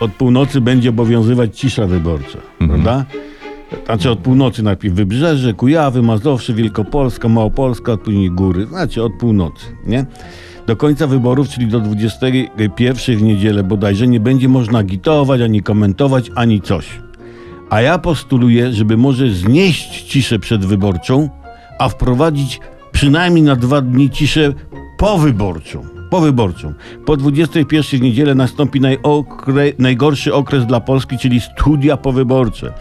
od północy będzie obowiązywać cisza wyborcza, prawda? Znaczy od północy najpierw Wybrzeże, Kujawy, Mazowsze, Wielkopolska, Małopolska, później góry. Znaczy od północy, nie? Do końca wyborów, czyli do 21 w niedzielę bodajże, nie będzie można agitować, ani komentować, ani coś. A ja postuluję, żeby może znieść ciszę przedwyborczą, a wprowadzić przynajmniej na dwa dni ciszę powyborczą. Powyborczą. Po 21 w niedzielę nastąpi najokre, najgorszy okres dla Polski, czyli studia powyborcze.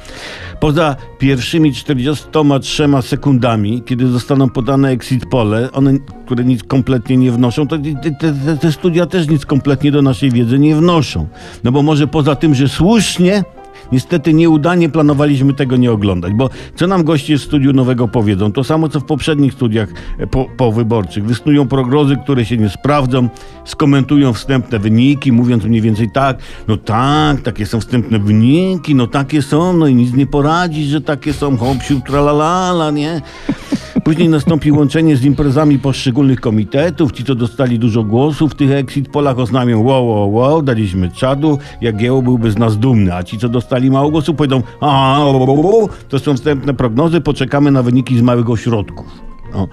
Poza pierwszymi 43 sekundami, kiedy zostaną podane exit pole, one, które nic kompletnie nie wnoszą, to te, te, te studia też nic kompletnie do naszej wiedzy nie wnoszą. No bo może poza tym, że słusznie Niestety nieudanie planowaliśmy tego nie oglądać, bo co nam goście z studiu nowego powiedzą? To samo co w poprzednich studiach e, po, powyborczych. Wysnują prognozy, które się nie sprawdzą, skomentują wstępne wyniki, mówiąc mniej więcej tak, no tak, takie są wstępne wyniki, no takie są, no i nic nie poradzisz, że takie są, hop, siup, tralalala, nie? Później nastąpi łączenie z imprezami poszczególnych komitetów. Ci, co dostali dużo głosów w tych exit polach oznamią wow, wow, wow, daliśmy czadu, Jagiełło byłby z nas dumny. A ci, co dostali mało głosów, powiedzą a, to są wstępne prognozy, poczekamy na wyniki z małych ośrodków. No.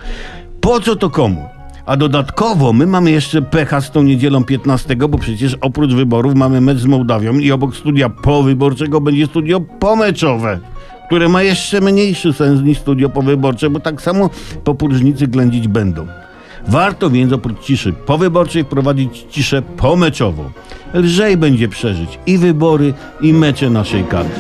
Po co to komu? A dodatkowo my mamy jeszcze pecha z tą niedzielą 15, bo przecież oprócz wyborów mamy mecz z Mołdawią i obok studia powyborczego będzie studio pomeczowe które ma jeszcze mniejszy sens niż studio powyborcze, bo tak samo popróżnicy ględzić będą. Warto więc oprócz ciszy powyborczej wprowadzić ciszę pomeczową. Lżej będzie przeżyć i wybory, i mecze naszej kadry.